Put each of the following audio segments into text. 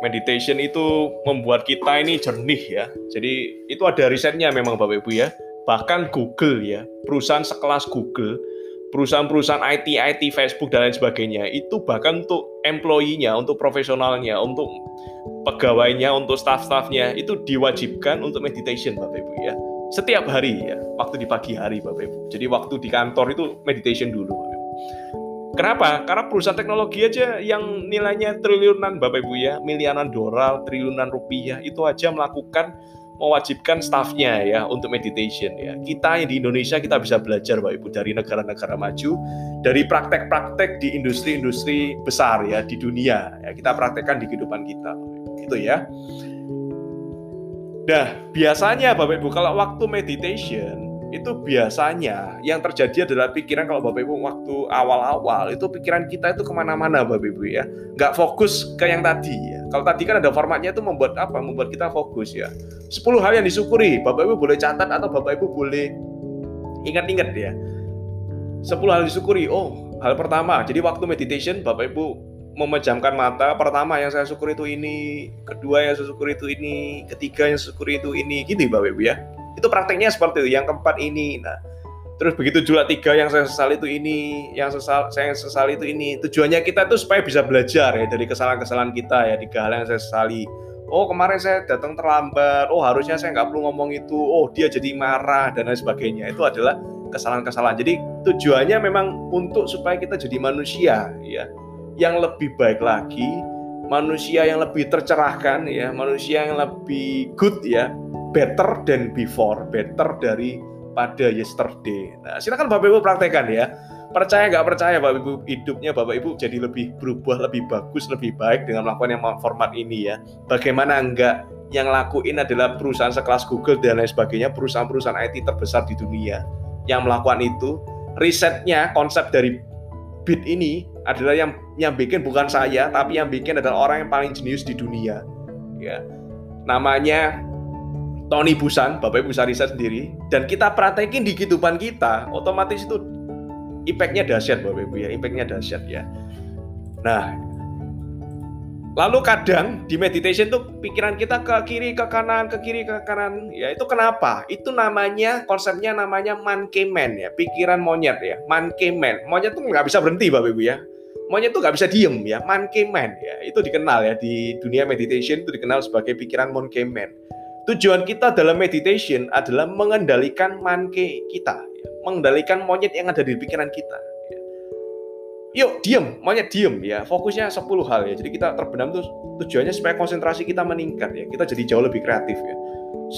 meditation itu membuat kita ini jernih ya. Jadi itu ada risetnya memang Bapak Ibu ya. Bahkan Google ya, perusahaan sekelas Google, perusahaan-perusahaan IT, IT, Facebook dan lain sebagainya itu bahkan untuk employee-nya, untuk profesionalnya, untuk pegawainya, untuk staff-staffnya itu diwajibkan untuk meditation Bapak Ibu ya. Setiap hari ya, waktu di pagi hari Bapak Ibu. Jadi waktu di kantor itu meditation dulu Bapak Ibu. Kenapa? Karena perusahaan teknologi aja yang nilainya triliunan Bapak Ibu ya, miliaran dolar, triliunan rupiah itu aja melakukan mewajibkan staffnya ya untuk meditation ya. Kita yang di Indonesia kita bisa belajar Bapak Ibu dari negara-negara maju, dari praktek-praktek di industri-industri besar ya di dunia ya kita praktekkan di kehidupan kita. Gitu ya. Nah, biasanya Bapak Ibu kalau waktu meditation itu biasanya yang terjadi adalah pikiran kalau Bapak Ibu waktu awal-awal itu pikiran kita itu ke mana-mana Bapak Ibu ya. Nggak fokus ke yang tadi ya. Kalau tadi kan ada formatnya itu membuat apa? Membuat kita fokus ya. 10 hal yang disyukuri Bapak Ibu boleh catat atau Bapak Ibu boleh ingat-ingat ya. 10 hal disyukuri oh hal pertama. Jadi waktu meditation Bapak Ibu memejamkan mata pertama yang saya syukuri itu ini kedua yang saya syukuri itu ini ketiga yang saya syukuri itu ini. Gitu Bapak Ibu ya itu prakteknya seperti itu yang keempat ini. Nah terus begitu juga tiga yang saya sesali itu ini yang sesal saya sesali itu ini. Tujuannya kita itu supaya bisa belajar ya dari kesalahan-kesalahan kita ya tiga hal yang saya sesali. Oh kemarin saya datang terlambat. Oh harusnya saya nggak perlu ngomong itu. Oh dia jadi marah dan lain sebagainya. Itu adalah kesalahan-kesalahan. Jadi tujuannya memang untuk supaya kita jadi manusia ya yang lebih baik lagi manusia yang lebih tercerahkan ya manusia yang lebih good ya better than before, better dari pada yesterday. Nah, silakan Bapak Ibu praktekkan ya. Percaya nggak percaya Bapak Ibu hidupnya Bapak Ibu jadi lebih berubah, lebih bagus, lebih baik dengan melakukan yang format ini ya. Bagaimana enggak yang lakuin adalah perusahaan sekelas Google dan lain sebagainya, perusahaan-perusahaan IT terbesar di dunia yang melakukan itu. Risetnya, konsep dari Bit ini adalah yang yang bikin bukan saya, tapi yang bikin adalah orang yang paling jenius di dunia. Ya. Namanya Tony Busan, Bapak Ibu bisa riset sendiri, dan kita praktekin di kehidupan kita, otomatis itu impactnya dahsyat Bapak Ibu ya, impactnya dahsyat ya. Nah, lalu kadang di meditation tuh pikiran kita ke kiri, ke kanan, ke kiri, ke kanan, ya itu kenapa? Itu namanya, konsepnya namanya monkey man ya, pikiran monyet ya, monkey man. Monyet tuh nggak bisa berhenti Bapak Ibu ya, monyet tuh nggak bisa diem ya, monkey man ya, itu dikenal ya di dunia meditation itu dikenal sebagai pikiran monkey man Tujuan kita dalam meditation adalah mengendalikan manke kita, ya. mengendalikan monyet yang ada di pikiran kita. Ya. Yuk, diem, monyet diem ya. Fokusnya 10 hal ya. Jadi kita terbenam tuh tujuannya supaya konsentrasi kita meningkat ya. Kita jadi jauh lebih kreatif ya.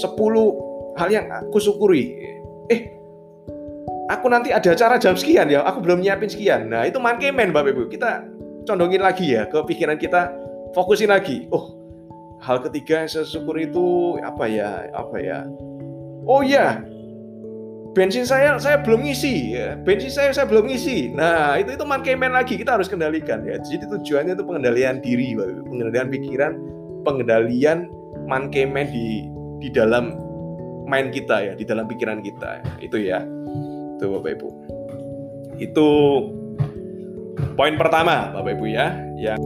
10 hal yang aku syukuri. Eh, aku nanti ada acara jam sekian ya. Aku belum nyiapin sekian. Nah, itu mankemen Bapak Ibu. Kita condongin lagi ya ke pikiran kita, fokusin lagi. Oh, hal ketiga yang saya syukuri itu apa ya apa ya? Oh ya bensin saya saya belum ngisi ya. Bensin saya saya belum ngisi. Nah itu itu markemen lagi kita harus kendalikan ya. Jadi tujuannya itu pengendalian diri pengendalian pikiran pengendalian mankemen di di dalam main kita ya di dalam pikiran kita itu ya. Itu bapak ibu. Itu poin pertama bapak ibu ya. Yang